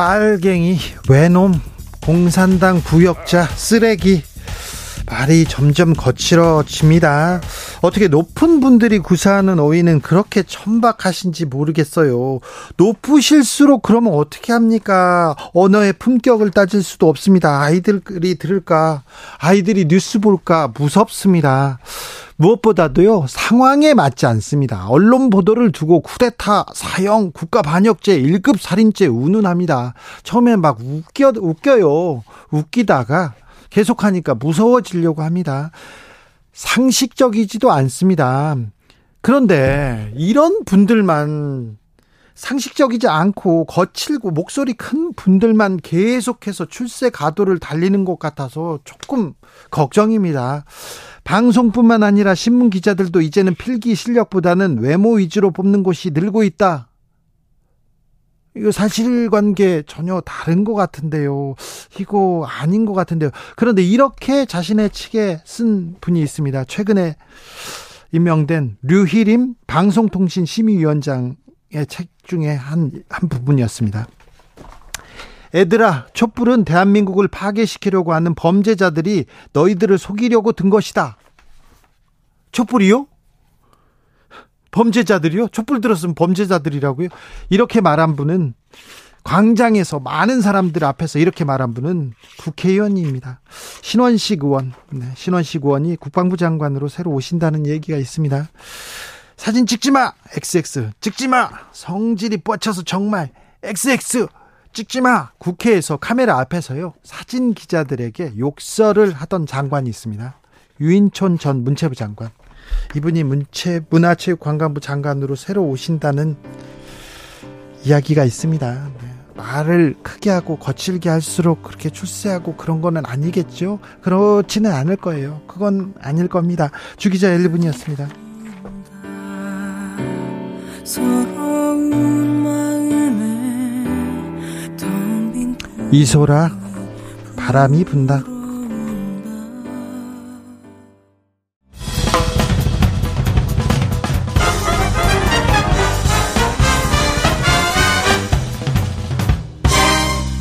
빨갱이 외놈 공산당 부역자 쓰레기 말이 점점 거칠어집니다. 어떻게 높은 분들이 구사하는 어휘는 그렇게 천박하신지 모르겠어요. 높으실수록 그러면 어떻게 합니까? 언어의 품격을 따질 수도 없습니다. 아이들이 들을까? 아이들이 뉴스 볼까? 무섭습니다. 무엇보다도요, 상황에 맞지 않습니다. 언론 보도를 두고 쿠데타, 사형, 국가 반역죄, 1급 살인죄 운운합니다. 처음에 막 웃겨, 웃겨요. 웃기다가 계속하니까 무서워지려고 합니다. 상식적이지도 않습니다. 그런데 이런 분들만 상식적이지 않고 거칠고 목소리 큰 분들만 계속해서 출세 가도를 달리는 것 같아서 조금 걱정입니다. 방송뿐만 아니라 신문 기자들도 이제는 필기 실력보다는 외모 위주로 뽑는 곳이 늘고 있다. 이거 사실관계 전혀 다른 것 같은데요. 이거 아닌 것 같은데요. 그런데 이렇게 자신의 측에 쓴 분이 있습니다. 최근에 임명된 류희림 방송통신심의위원장의 책 중에 한, 한 부분이었습니다. 애들아, 촛불은 대한민국을 파괴시키려고 하는 범죄자들이 너희들을 속이려고 든 것이다. 촛불이요? 범죄자들이요? 촛불 들었으면 범죄자들이라고요? 이렇게 말한 분은 광장에서 많은 사람들 앞에서 이렇게 말한 분은 국회의원입니다. 신원식 의원, 네, 신원식 의원이 국방부 장관으로 새로 오신다는 얘기가 있습니다. 사진 찍지 마! XX. 찍지 마! 성질이 뻗쳐서 정말 XX. 찍지 마! 국회에서 카메라 앞에서요, 사진 기자들에게 욕설을 하던 장관이 있습니다. 유인촌 전 문체부 장관. 이분이 문체, 문화체육관광부 장관으로 새로 오신다는 이야기가 있습니다. 네. 말을 크게 하고 거칠게 할수록 그렇게 출세하고 그런 거는 아니겠죠? 그렇지는 않을 거예요. 그건 아닐 겁니다. 주기자 1분이었습니다. 이소라 바람이 분다.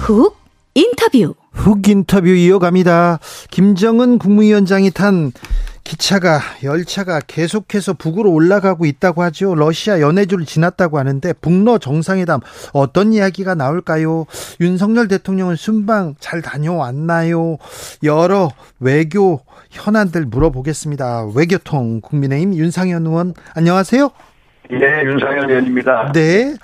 훅 인터뷰. 훅 인터뷰 이어갑니다. 김정은 국무위원장이 탄 기차가 열차가 계속해서 북으로 올라가고 있다고 하죠. 러시아 연해주를 지났다고 하는데 북러 정상회담 어떤 이야기가 나올까요? 윤석열 대통령은 순방 잘 다녀왔나요? 여러 외교 현안들 물어보겠습니다. 외교통 국민의힘 윤상현 의원 안녕하세요. 네, 윤상현 의원입니다. 네.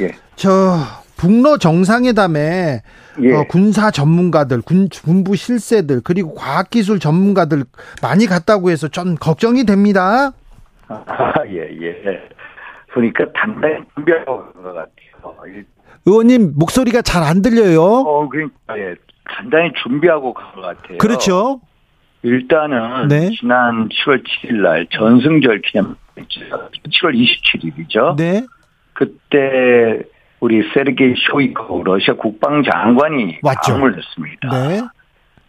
예. 저 북러 정상회담에 예. 어, 군사 전문가들, 군, 군부 실세들, 그리고 과학기술 전문가들 많이 갔다고 해서 좀 걱정이 됩니다. 아, 예, 예. 보니까 단단히 준비하고 간것 같아요. 의원님, 목소리가 잘 안 들려요. 어, 그러니까, 예. 단단히 준비하고 간 것 같아요. 그렇죠. 일단은, 네. 지난 7월 7일 날 전승절 기념, 7월 27일이죠. 네. 그때 우리 세르게이 쇼이코 러시아 국방장관이 왔죠. 방문을 했습니다. 네.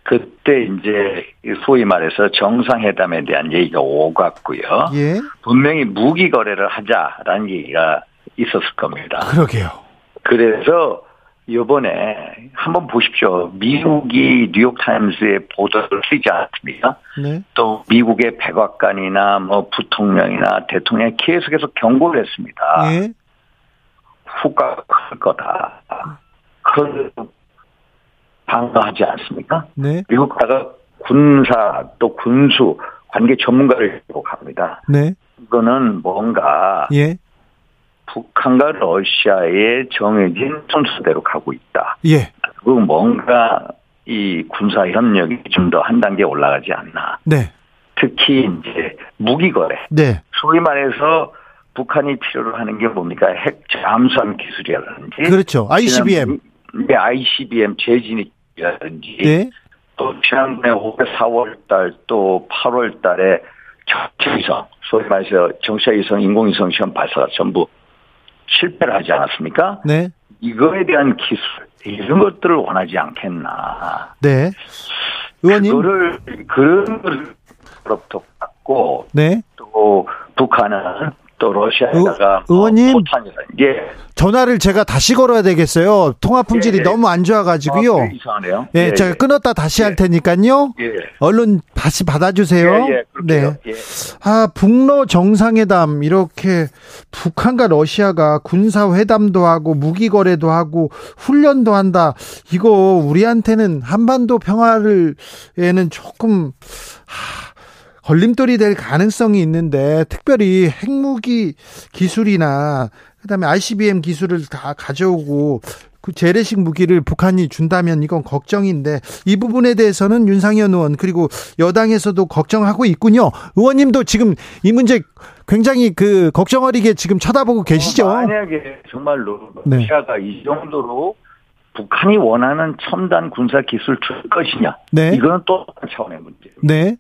그때 이제 소위 말해서 정상회담에 대한 얘기가 오갔고요. 예. 분명히 무기 거래를 하자라는 얘기가 있었을 겁니다. 그러게요. 그래서 이번에 한번 보십시오. 미국이 뉴욕타임스의 보도를 쓰지 않습니까? 네. 또 미국의 백악관이나 뭐 부통령이나 대통령이 계속해서 경고를 했습니다. 예. 후과가 클 거다. 그런 방어하지 않습니까? 네. 미국과가 군사 또 군수 관계 전문가를 요구합니다. 네. 이거는 뭔가 예. 북한과 러시아의 정해진 순서대로 가고 있다. 예. 그리고 뭔가 이 군사 협력이 좀 더 한 단계 올라가지 않나. 네. 특히 이제 무기 거래. 네. 소위 말해서 북한이 필요로 하는 게 뭡니까? 핵 잠수함 기술이라든지. 그렇죠. ICBM. ICBM 재진입이라든지 네. 또 지난번에 올해 4월 달 또 8월 달에 정체위성 소위 말해서 정체위성 인공위성 시험 발사가 전부 실패를 하지 않았습니까? 네. 이거에 대한 기술 이런 것들을 원하지 않겠나. 네. 의원님. 그거를 그런 걸로부터 받고 네. 또 북한은 또 러시아에다가 의, 원님 포탄이라 예. 전화를 제가 다시 걸어야 되겠어요. 통화 품질이 예, 예. 너무 안 좋아가지고요. 아, 이상하네요. 예, 예 제가 예. 끊었다 다시 할 예. 테니까요. 얼른 다시 받아주세요. 네. 아 북러 정상회담 이렇게 북한과 러시아가 군사 회담도 하고 무기 거래도 하고 훈련도 한다. 이거 우리한테는 한반도 평화를 에는 조금 하, 걸림돌이 될 가능성이 있는데 특별히 핵무기 기술이나 그다음에 ICBM 기술을 다 가져오고 그 재래식 무기를 북한이 준다면 이건 걱정인데 이 부분에 대해서는 윤상현 의원 그리고 여당에서도 걱정하고 있군요. 의원님도 지금 이 문제 굉장히 그 걱정 어리게 지금 쳐다보고 계시죠. 어, 만약에 정말로 네. 러시아가 네. 이 정도로 북한이 원하는 첨단 군사 기술 줄 것이냐? 네. 이거는 또 차원의 문제. 네.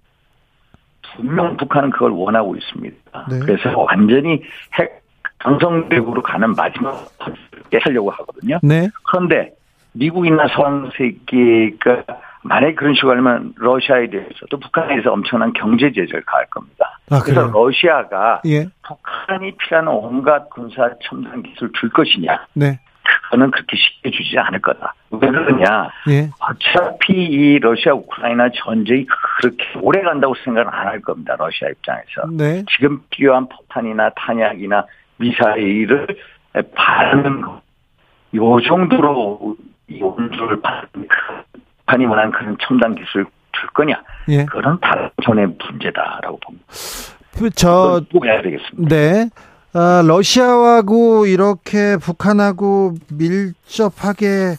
분명 북한은 그걸 원하고 있습니다. 네. 그래서 완전히 핵 강성대국으로 가는 마지막 하려고 하거든요. 네. 그런데 미국이나 서방 세계가 만약에 그런 식으로 하면 러시아에 대해서도 북한에 대해서 엄청난 경제 제재를 가할 겁니다. 아, 그래서 러시아가 예. 북한이 필요한 온갖 군사 첨단 기술 줄 것이냐. 네. 그거는 그렇게 쉽게 주지 않을 거다. 왜 그러냐? 예. 어차피 이 러시아 우크라이나 전쟁이 그렇게 오래 간다고 생각은 안 할 겁니다. 러시아 입장에서. 네. 지금 필요한 포탄이나 탄약이나 미사일을 바르는 거. 요 정도로 이 온도를 받는 판이 원하는 그런 첨단 기술 줄 거냐? 예. 그런 다른 전의 문제다라고 봅니다. 그 저, 꼭 해야 되겠습니다. 네. 어, 러시아하고 이렇게 북한하고 밀접하게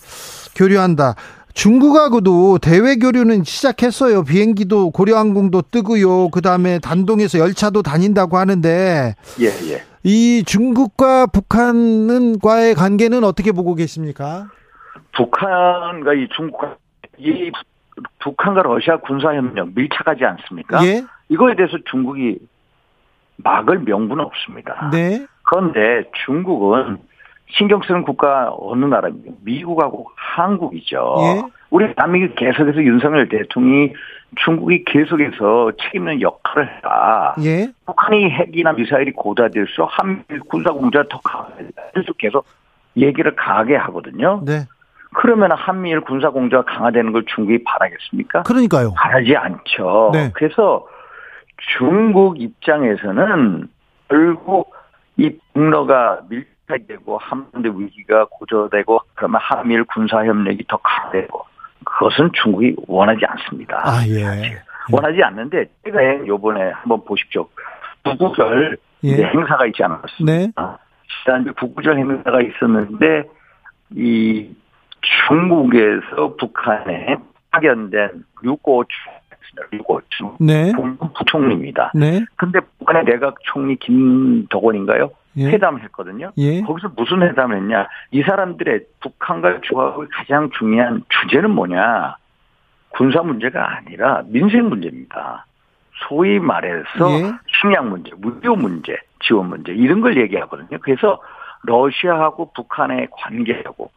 교류한다. 중국하고도 대외 교류는 시작했어요. 비행기도 고려항공도 뜨고요. 그 다음에 단동에서 열차도 다닌다고 하는데. 예, 예. 이 중국과 북한과의 관계는 어떻게 보고 계십니까? 북한과 이 중국과 이 북한과 러시아 군사 협력 밀착하지 않습니까? 예. 이거에 대해서 중국이 막을 명분은 없습니다. 네. 그런데 중국은 신경 쓰는 국가 어느 나라입니까? 미국하고 한국이죠. 예. 우리 대한민국 계속해서 윤석열 대통령이 중국이 계속해서 책임있는 역할을 해라. 예. 북한이 핵이나 미사일이 고도화될수록 한미 군사공조가 더 계속 얘기를 강하게 하거든요. 네. 그러면 한미일 군사공조가 강화되는 걸 중국이 바라겠습니까? 그러니까요. 바라지 않죠. 네. 그래서 중국 입장에서는 결국 이 북러가 밀착되고 한반도 위기가 고조되고 그러면 한미일 군사 협력이 더 강화되고 그것은 중국이 원하지 않습니다. 아 예. 원하지 않는데 제가 요번에 한번 보십시오. 구구절 예. 행사가 있지 않았습니까? 네. 지난주 구구절 행사가 있었는데 이 중국에서 북한에 파견된 6고 그리고 네. 부총리입니다. 네. 근데 북한의 내각 총리 김덕원인가요? 예. 회담을 했거든요. 예. 거기서 무슨 회담을 했냐? 이 사람들의 북한과 중국의 가장 중요한 주제는 뭐냐? 군사 문제가 아니라 민생 문제입니다. 소위 말해서 예. 식량 문제, 무료 문제, 지원 문제 이런 걸 얘기하거든요. 그래서 러시아하고 북한의 관계하고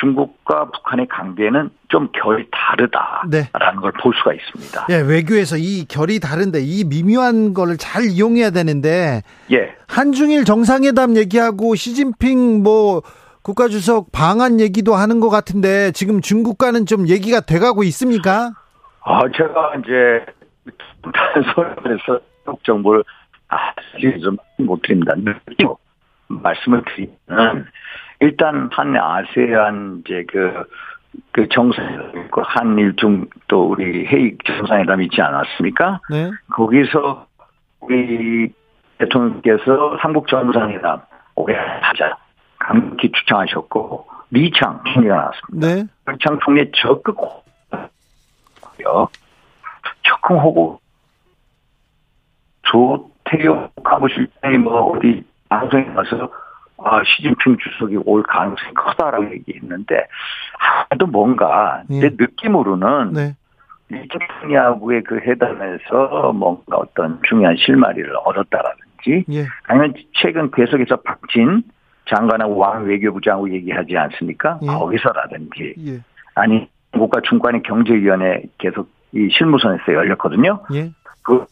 중국과 북한의 관계는 좀 결이 다르다라는 네. 걸볼 수가 있습니다. 예, 외교에서 이 결이 다른데 이 미묘한 거를 잘 이용해야 되는데 예. 한중일 정상회담 얘기하고 시진핑 뭐 국가주석 방한 얘기도 하는 것 같은데 지금 중국과는 좀 얘기가 돼가고 있습니까? 아, 제가 이제 소에서 정보를 아직 좀못 드립니다. 말씀을 드리면 일단 한 아세안 이제 그, 그 정상회담 있고 한일 중 또 우리 회의 정상회담 있지 않았습니까? 네. 거기서 우리 대통령께서 한국 정상회담 올해 하자 강력히 추천하셨고 리창 총리가 나왔습니다. 네. 리창 총리 적극 요 적극하고 조태용 가부실장이 뭐 어디 방송에 가서 아, 시진핑 주석이 올 가능성이 크다라고 얘기했는데 아도 뭔가 예. 내 느낌으로는 네. 일정하고의 그 회담에서 뭔가 어떤 중요한 실마리를 얻었다라든지 예. 아니면 최근 계속해서 박진 장관하고 왕 외교부 장하고 얘기하지 않습니까? 예. 거기서라든지 예. 아니 국가 중간의 경제위원회 계속 이 실무선에서 열렸거든요. 예. 그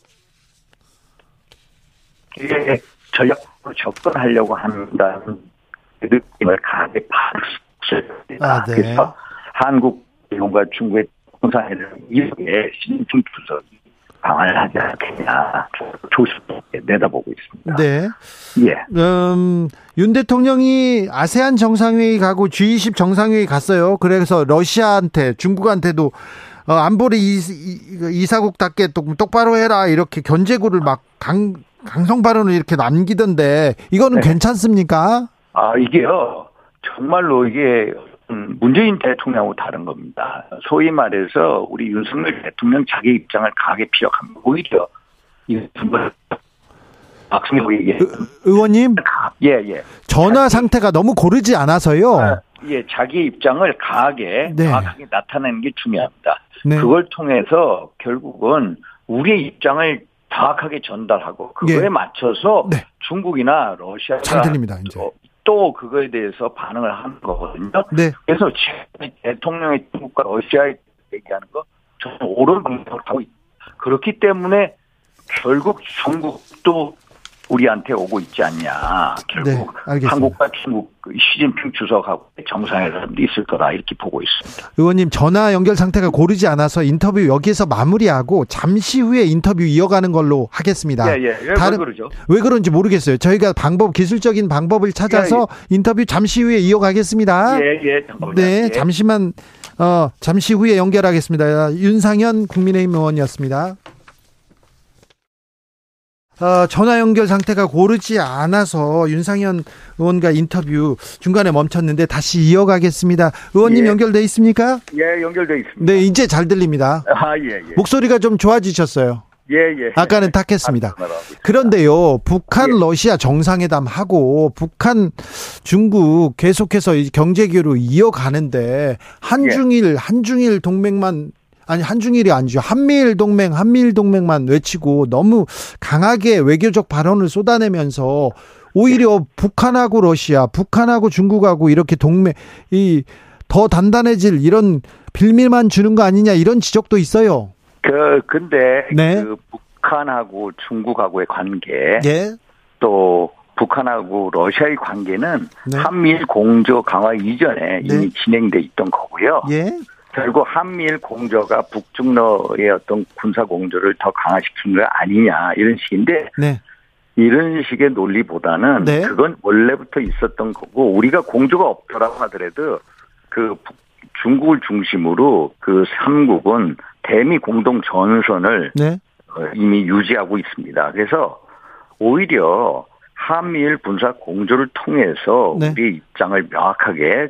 이게 전략으로 접근하려고 한다는 그 느낌을 강하게 받았습니다. 아, 네. 그래서 한국 일본과 중국의 정상회담 이후에 시진핑 주석이 방안을 하지 않겠냐 조심스럽게 내다보고 있습니다. 네. 예. 음, 윤 대통령이 아세안 정상회의 가고 G20 정상회의 갔어요. 그래서 러시아한테 중국한테도 어, 안보리 이사국답게 똑바로 해라 이렇게 견제구를 막 강, 강성 발언을 이렇게 남기던데 이거는 네. 괜찮습니까? 아 이게요 정말로 이게 문재인 대통령하고 다른 겁니다. 소위 말해서 우리 윤석열 대통령 자기 입장을 강하게 피력합니다. 오히려 박승희 얘기 의원님 예 예. 전화 상태가 너무 고르지 않아서요. 아, 예 자기 입장을 강하게 네. 정확하게 나타내는 게 중요합니다. 네. 그걸 통해서 결국은 우리의 입장을 정확하게 전달하고 그거에 예. 맞춰서 네. 중국이나 러시아가 잘 들립니다. 이제. 또 그거에 대해서 반응을 하는 거거든요. 네. 그래서 대통령의 중국과 러시아에 얘기하는 거 저는 옳은 방향으로 가고 있다. 그렇기 때문에 결국 중국도 우리한테 오고 있지 않냐. 결국 네, 한국과 중국 그 시진핑 주석하고 정상회담도 있을 거다 이렇게 보고 있습니다. 의원님 전화 연결 상태가 고르지 않아서 인터뷰 여기에서 마무리하고 잠시 후에 인터뷰 이어가는 걸로 하겠습니다. 예, 예. 왜, 다른, 왜 그러죠? 왜 그런지 모르겠어요. 저희가 방법 기술적인 방법을 찾아서 예, 예. 인터뷰 잠시 후에 이어가겠습니다. 예, 예. 잠깐만요. 네, 예. 잠시만 어, 잠시 후에 연결하겠습니다. 윤상현 국민의힘 의원이었습니다. 어, 전화 연결 상태가 고르지 않아서 윤상현 의원과 인터뷰 중간에 멈췄는데 다시 이어가겠습니다. 의원님 예. 연결돼 있습니까? 예, 연결돼 있습니다. 네, 이제 잘 들립니다. 아, 예, 예. 목소리가 좀 좋아지셨어요. 예, 예. 아까는 탁했습니다. 그런데요, 북한 예. 러시아 정상회담 하고 북한 중국 계속해서 경제 교류 이어가는데 한중일 예. 한중일 동맹만 아니 한중일이 아니죠. 한미일 동맹, 한미일 동맹만 외치고 너무 강하게 외교적 발언을 쏟아내면서 오히려 북한하고 러시아, 북한하고 중국하고 이렇게 동맹 이 더 단단해질 이런 빌밀만 주는 거 아니냐 이런 지적도 있어요. 그 근데 네. 그 북한하고 중국하고의 관계 예. 또 북한하고 러시아의 관계는 네. 한미일 공조 강화 이전에 네. 이미 진행돼 있던 거고요. 예. 결국 한미일 공조가 북중러의 어떤 군사 공조를 더 강화시킨 거 아니냐 이런 식인데 네. 이런 식의 논리보다는 네. 그건 원래부터 있었던 거고 우리가 공조가 없더라고 하더라도 그 중국을 중심으로 그 삼국은 대미 공동 전선을 네. 어, 이미 유지하고 있습니다. 그래서 오히려 한미일 군사 공조를 통해서 네. 우리 입장을 명확하게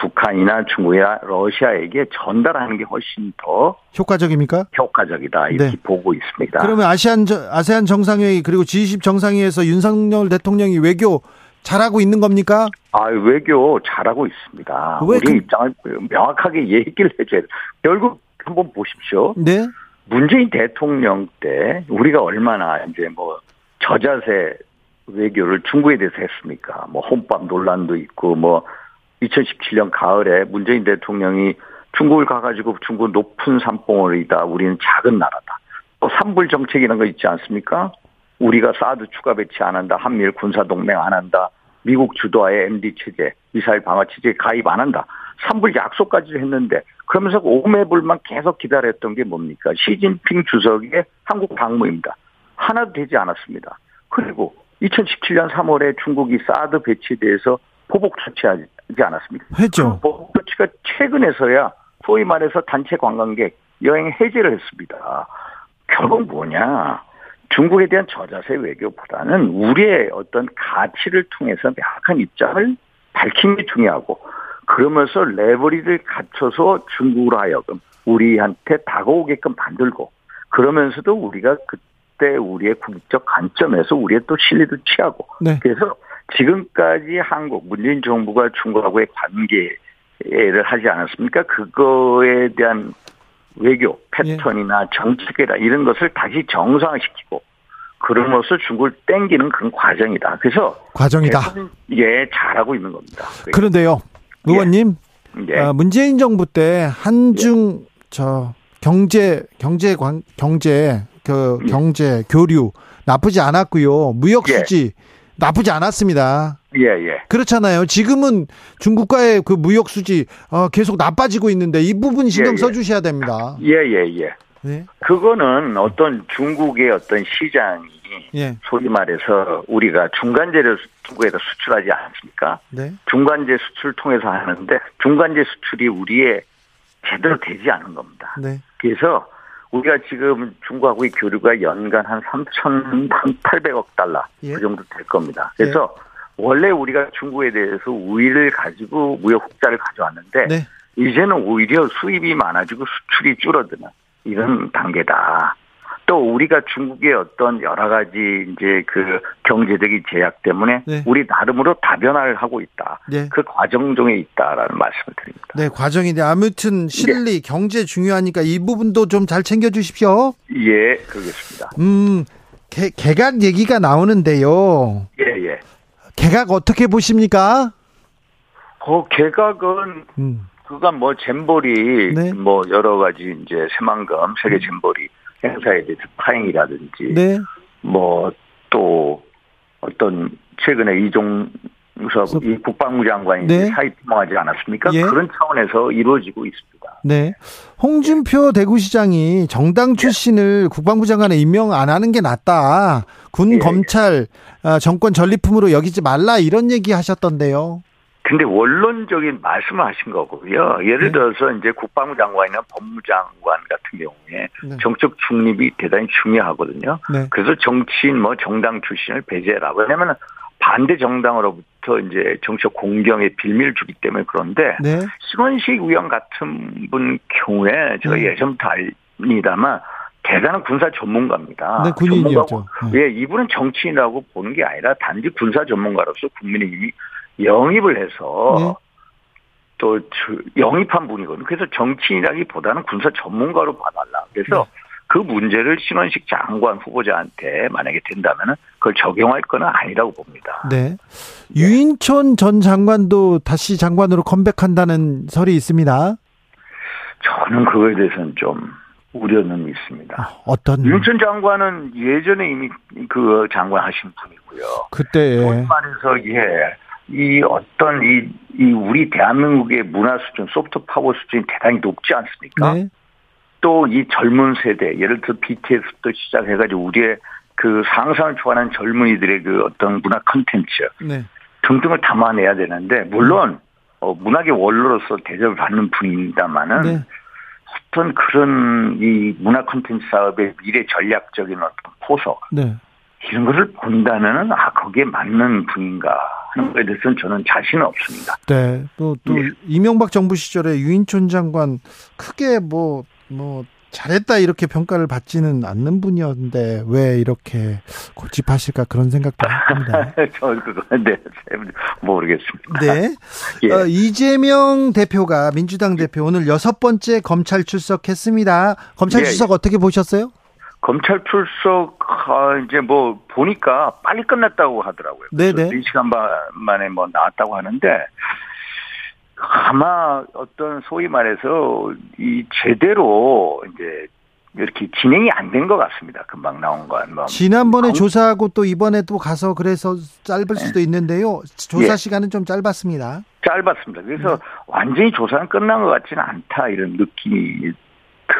북한이나 중국이나 러시아에게 전달하는 게 훨씬 더 효과적입니까? 효과적이다 이렇게 네. 보고 있습니다. 그러면 아시안 아세안 정상회의 그리고 G20 정상회의에서 윤석열 대통령이 외교 잘하고 있는 겁니까? 아 외교 잘하고 있습니다. 왜 우리 그... 입장을 명확하게 얘기를 해줘야 돼. 결국 한번 보십시오. 네. 문재인 대통령 때 우리가 얼마나 이제 뭐 저자세 외교를 중국에 대해서 했습니까? 뭐 혼밥 논란도 있고 뭐 2017년 가을에 문재인 대통령이 중국을 가가지고 중국 높은 산봉우리다. 우리는 작은 나라다. 또 삼불 정책이라는 거 있지 않습니까? 우리가 사드 추가 배치 안 한다. 한미일 군사 동맹 안 한다. 미국 주도하에 MD 체제, 미사일 방어 체제에 가입 안 한다. 삼불 약속까지 했는데 그러면서 오매불만 계속 기다렸던 게 뭡니까? 시진핑 주석의 한국 방문입니다. 하나도 되지 않았습니다. 그리고 2017년 3월에 중국이 사드 배치에 대해서 보복 조치하지 않았습니까? 했죠. 그 보복 조치가 최근에서야 소위 말해서 단체 관광객 여행 해제를 했습니다. 결국 뭐냐? 중국에 대한 저자세 외교보다는 우리의 어떤 가치를 통해서 명확한 입장을 밝힌 게 중요하고 그러면서 레버리를 갖춰서 중국으로 하여금 우리한테 다가오게끔 만들고 그러면서도 우리가 그때 우리의 국익적 관점에서 우리의 또 실리를 취하고 네. 그래서 지금까지 한국 문재인 정부가 중국하고의 관계를 하지 않았습니까? 그거에 대한 외교 패턴이나 정책이나 이런 것을 다시 정상화시키고 그럼으로써 중국을 땡기는 그런 과정이다. 그래서 과정이다. 예, 잘하고 있는 겁니다. 그런데요, 의원님, 예. 예. 문재인 정부 때 한중 예. 저 경제 경제 관 경제 그 예. 경제 교류 나쁘지 않았고요. 무역 예. 수지 나쁘지 않았습니다. 예, 예. 그렇잖아요. 지금은 중국과의 그 무역 수지 어, 계속 나빠지고 있는데 이 부분 신경 예, 예. 써 주셔야 됩니다. 예, 예, 예. 네. 그거는 어떤 중국의 어떤 시장이 예. 소위 말해서 우리가 중간재를 중국에다 수출하지 않습니까? 네. 중간재 수출 통해서 하는데 중간재 수출이 우리의 제대로 되지 않은 겁니다. 네. 그래서 우리가 지금 중국하고의 교류가 연간 한 3,800억 달러 예. 그 정도 될 겁니다. 그래서 예. 원래 우리가 중국에 대해서 우위를 가지고 무역 흑자를 가져왔는데 네. 이제는 오히려 수입이 많아지고 수출이 줄어드는 이런 단계다. 또 우리가 중국의 어떤 여러 가지 이제 그 경제적인 제약 때문에 네. 우리 나름으로 다변화를 하고 있다. 네. 그 과정 중에 있다라는 말씀을 드립니다. 네, 과정인데 아무튼 실리 네. 경제 중요하니까 이 부분도 좀 잘 챙겨 주십시오. 예, 그러겠습니다. 음, 개, 개각 얘기가 나오는데요. 예, 예. 개각 어떻게 보십니까? 어, 개각은 음. 그간 뭐 잼버리 네. 뭐 여러 가지 이제 새만금 세계 잼버리 행사에 대해서 파행이라든지 네. 뭐또 어떤 최근에 이종섭 이 국방부 장관이 네. 사의 표명하지 않았습니까? 예. 그런 차원에서 이루어지고 있습니다. 네. 홍준표 대구시장이 정당 출신을 네. 국방부 장관에 임명 안 하는 게 낫다. 군 예. 검찰 아, 정권 전리품으로 여기지 말라 이런 얘기 하셨던데요. 근데 원론적인 말씀을 하신 거고요. 예를 네. 들어서 이제 국방부 장관이나 법무장관 같은 경우에 네. 정책 중립이 대단히 중요하거든요. 네. 그래서 정치인 뭐 정당 출신을 배제해라. 왜냐하면 반대 정당으로부터 이제 정책 공경의 빌미를 주기 때문에 그런데 네. 신원식 의원 같은 분 경우에 제가 네. 예전부터 알니다만 대단한 군사 전문가입니다. 네, 군인이었죠. 네. 예, 이분은 정치인이라고 보는 게 아니라 단지 군사 전문가로서 국민의힘이 영입을 해서 네. 또 영입한 분이거든요. 그래서 정치인이라기보다는 군사 전문가로 봐달라. 그래서 네. 그 문제를 신원식 장관 후보자한테 만약에 된다면 그걸 적용할 건 아니라고 봅니다. 네. 유인촌 전 장관도 다시 장관으로 컴백한다는 설이 있습니다. 저는 그거에 대해서는 좀 우려는 있습니다. 아, 어떤? 유인촌 장관은 예전에 이미 그 장관 하신 분이고요. 그때. 말해서 예. 이 어떤 이, 이 우리 대한민국의 문화 수준, 소프트 파워 수준이 대단히 높지 않습니까? 네. 또이 젊은 세대, 예를 들어 BTS부터 시작해가지고 우리의 그 상상을 초월하는 젊은이들의 그 어떤 문화 컨텐츠 네. 등등을 담아내야 되는데 물론 어, 문학의 원로로서 대접을 받는 분입니다만은 네. 어떤 그런 이 문화 컨텐츠 사업의 미래 전략적인 어떤 포석 네. 이런 것을 본다면은 아 거기에 맞는 분인가 하는 것에 대해서는 저는 자신은 없습니다. 네. 또, 또 네. 이명박 정부 시절에 유인촌 장관 크게 뭐뭐 뭐 잘했다 이렇게 평가를 받지는 않는 분이었는데 왜 이렇게 고집하실까 그런 생각도 합니다. 저는 그건 네, 모르겠습니다. 네. 예. 어, 이재명 대표가 민주당 대표 오늘 여섯 번째 검찰 출석했습니다. 검찰 예, 출석 예. 어떻게 보셨어요? 검찰 출석 아, 이제 뭐 보니까 빨리 끝났다고 하더라고요. 네네. 4 시간 만에 뭐 나왔다고 하는데 아마 어떤 소위 말해서 이 제대로 이제 이렇게 진행이 안 된 것 같습니다. 금방 나온 건. 뭐. 지난번에 방... 조사하고 또 이번에 또 가서 그래서 짧을 네. 수도 있는데요. 조사 예. 시간은 좀 짧았습니다. 짧았습니다. 그래서 네. 완전히 조사는 끝난 것 같지는 않다 이런 느낌이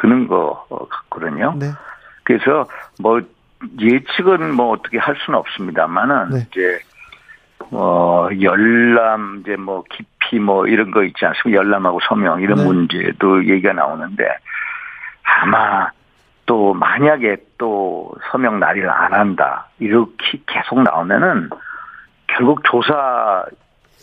드는 것 같거든요. 네. 그래서 뭐 예측은 뭐 어떻게 할 수는 없습니다만은 네. 이제 뭐 열람 이제 뭐 깊이 뭐 이런 거 있지 않습니까? 열람하고 소명 이런 네. 문제도 얘기가 나오는데 아마 또 만약에 또 서명 날의를 안 한다 이렇게 계속 나오면은 결국 조사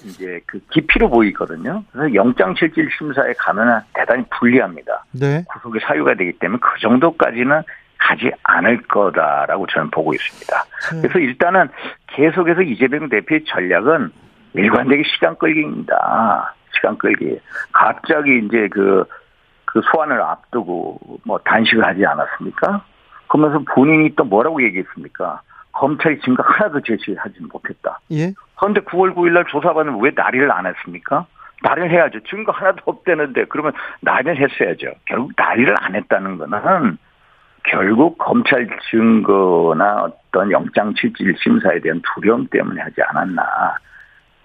이제 그 깊이로 보이거든요. 그래서 영장실질 심사에 가면은 대단히 불리합니다. 네. 구속의 사유가 되기 때문에 그 정도까지는 가지 않을 거다라고 저는 보고 있습니다. 네. 그래서 일단은 계속해서 이재명 대표의 전략은 일관되게 시간 끌기입니다. 시간 끌기. 갑자기 이제 그, 그 소환을 앞두고 뭐 단식을 하지 않았습니까? 그러면서 본인이 또 뭐라고 얘기했습니까? 검찰이 증거 하나도 제시하지 못했다. 예. 그런데 9월 9일 날 조사받으면 왜 날의를 안 했습니까? 날을 해야죠. 증거 하나도 없대는데 그러면 날을 했어야죠. 결국 날의를 안 했다는 거는 결국 검찰 증거나 어떤 영장 실질 심사에 대한 두려움 때문에 하지 않았나.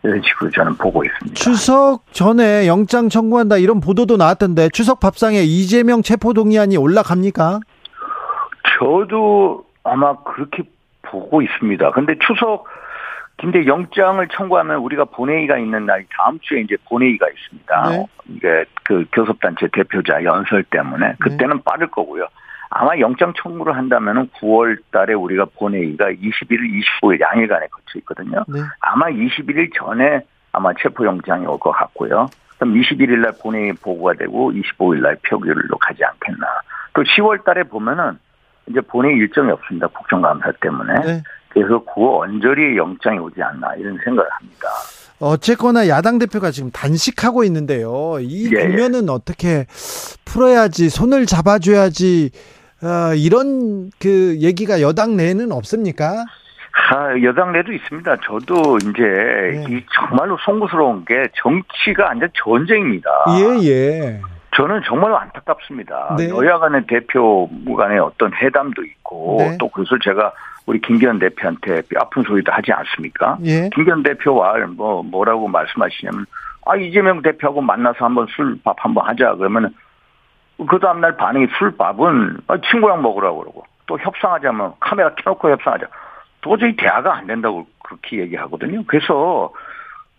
이런 식으로 저는 보고 있습니다. 추석 전에 영장 청구한다 이런 보도도 나왔던데 추석 밥상에 이재명 체포동의안이 올라갑니까? 저도 아마 그렇게 보고 있습니다. 근데 추석 근데 영장을 청구하면 우리가 본회의가 있는 날 다음 주에 이제 본회의가 있습니다. 네. 이게 그 교섭단체 대표자 연설 때문에 그때는 네. 빠를 거고요. 아마 영장 청구를 한다면은 9월 달에 우리가 본회의가 21일, 25일 양일간에 거쳐 있거든요. 네. 아마 21일 전에 아마 체포영장이 올 것 같고요. 그럼 21일 날 본회의 보고가 되고 25일 날 표결로 가지 않겠나. 또 10월 달에 보면은 이제 본회의 일정이 없습니다. 국정감사 때문에. 네. 그래서 그 언저리에 영장이 오지 않나 이런 생각을 합니다. 어쨌거나 야당 대표가 지금 단식하고 있는데요. 이 예, 예. 국면은 예. 어떻게 풀어야지 손을 잡아줘야지 어, 이런 그 얘기가 여당 내에는 없습니까? 아, 여당 내도 있습니다. 저도 이제 네. 이 정말로 송구스러운 게 정치가 완전 전쟁입니다. 예, 예. 저는 정말로 안타깝습니다. 네. 여야 간의 대표 간의 어떤 회담도 있고 네. 또 그것을 제가 우리 김기현 대표한테 아픈 소리도 하지 않습니까? 예. 김기현 대표와 뭐 뭐라고 말씀하시냐면 아 이재명 대표하고 만나서 한번 술 밥 한번 하자 그러면 그 다음날 반응이 술밥은 아, 친구랑 먹으라고 그러고 또 협상하자면 카메라 켜놓고 협상하자. 도저히 대화가 안 된다고 그렇게 얘기하거든요. 그래서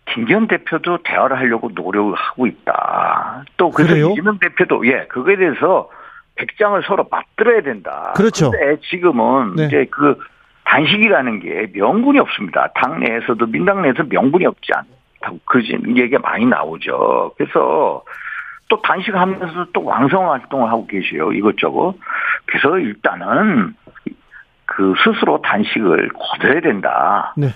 김기현 대표도 대화를 하려고 노력을 하고 있다. 또 그래서? 이재명 대표도 예 그거에 대해서 백장을 서로 맞들어야 된다. 그렇죠. 근데 지금은 네. 이제 그 단식이라는 게 명분이 없습니다. 당내에서도 민당 내에서 명분이 없지 않다고 그러지 얘기가 많이 나오죠. 그래서 또 단식하면서 또 왕성 활동을 하고 계세요. 이것저것. 그래서 일단은 그 스스로 단식을 거둬야 된다. 네.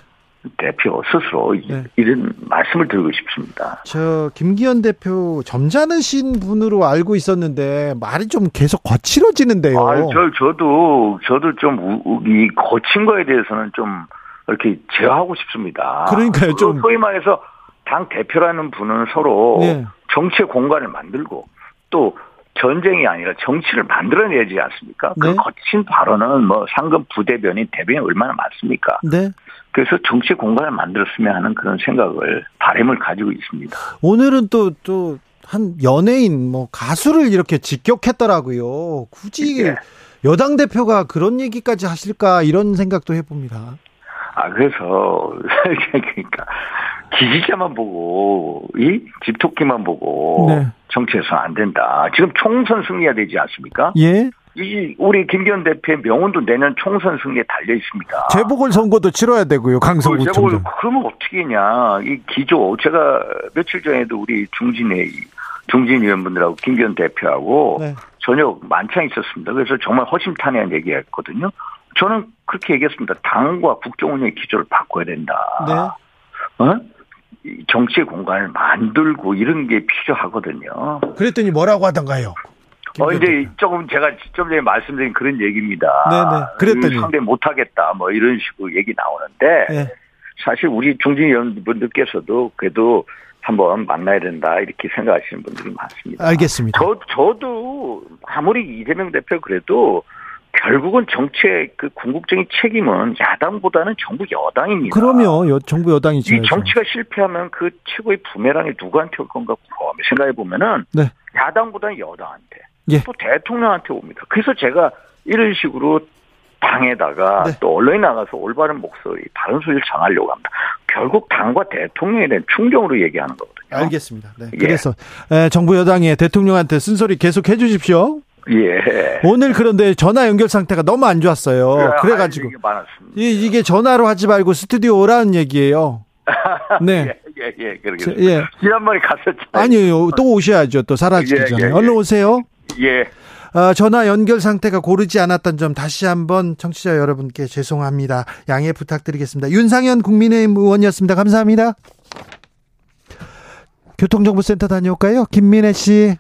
대표 스스로 네. 이런 말씀을 드리고 싶습니다. 저 김기현 대표 점잖으신 분으로 알고 있었는데 말이 좀 계속 거칠어지는데요. 아, 저 저도 저도 좀 이 거친 거에 대해서는 좀 이렇게 제어하고 싶습니다. 그러니까요, 좀 소위 말해서 당 대표라는 분은 서로 네. 정치의 공간을 만들고 또 전쟁이 아니라 정치를 만들어내지 않습니까? 그 네. 그 거친 발언은 뭐 상급 부대변인 대변이 얼마나 많습니까? 네. 그래서 정치 공간을 만들었으면 하는 그런 생각을 바램을 가지고 있습니다. 오늘은 또 또 한 연예인 뭐 가수를 이렇게 직격했더라고요. 굳이 네. 여당 대표가 그런 얘기까지 하실까 이런 생각도 해봅니다. 아 그래서 그러니까 기지자만 보고 이 집토끼만 보고 네. 정치에서 안 된다. 지금 총선 승리가 되지 않습니까? 예. 이 우리 김기현 대표의 명언도 내년 총선 승리에 달려 있습니다. 재보궐 선거도 치러야 되고요. 강서구 재보궐 그러면 어떻게 했냐? 이 기조 제가 며칠 전에도 우리 중진회 중진 의원분들하고 김기현 대표하고 네. 저녁 만찬 있었습니다. 그래서 정말 허심탄회한 얘기했거든요. 저는 그렇게 얘기했습니다. 당과 국정 운영의 기조를 바꿔야 된다. 네. 어? 정치의 공간을 만들고 이런 게 필요하거든요. 그랬더니 뭐라고 하던가요? 어, 이제 조금 제가 좀 전에 말씀드린 그런 얘기입니다. 네네. 그랬더니. 상대 못하겠다, 뭐 이런 식으로 얘기 나오는데, 네. 사실 우리 중진위원분들께서도 그래도 한번 만나야 된다, 이렇게 생각하시는 분들이 많습니다. 알겠습니다. 저, 저도 아무리 이재명 대표 그래도 결국은 정치의 그 궁극적인 책임은 야당보다는 정부 여당입니다. 그럼요. 여, 정부 여당이죠. 이 정치가 실패하면 그 최고의 부메랑이 누구한테 올 건가 생각해 보면은 네. 야당보다는 여당한테 예. 또 대통령한테 옵니다. 그래서 제가 이런 식으로 당에다가 네. 또 언론에 나가서 올바른 목소리, 다른 소리를 전하려고 합니다. 결국 당과 대통령에 대한 충정으로 얘기하는 거거든요. 알겠습니다. 네. 예. 그래서 정부 여당에 대통령한테 쓴소리 계속 해주십시오. 예. 오늘 그런데 전화 연결 상태가 너무 안 좋았어요. 네, 그래 가지고 이, 이게 전화로 하지 말고 스튜디오 오라는 얘기예요. 네. 예, 예, 예. 그러게. 예. 지난번에 갔었죠. 아니요, 또 오셔야죠. 또 사라지기 예, 전에. 예, 얼른 오세요. 예. 어, 전화 연결 상태가 고르지 않았던 점 다시 한번 청취자 여러분께 죄송합니다. 양해 부탁드리겠습니다. 윤상현 국민의힘 의원이었습니다. 감사합니다. 교통정보센터 다녀올까요? 김민혜 씨.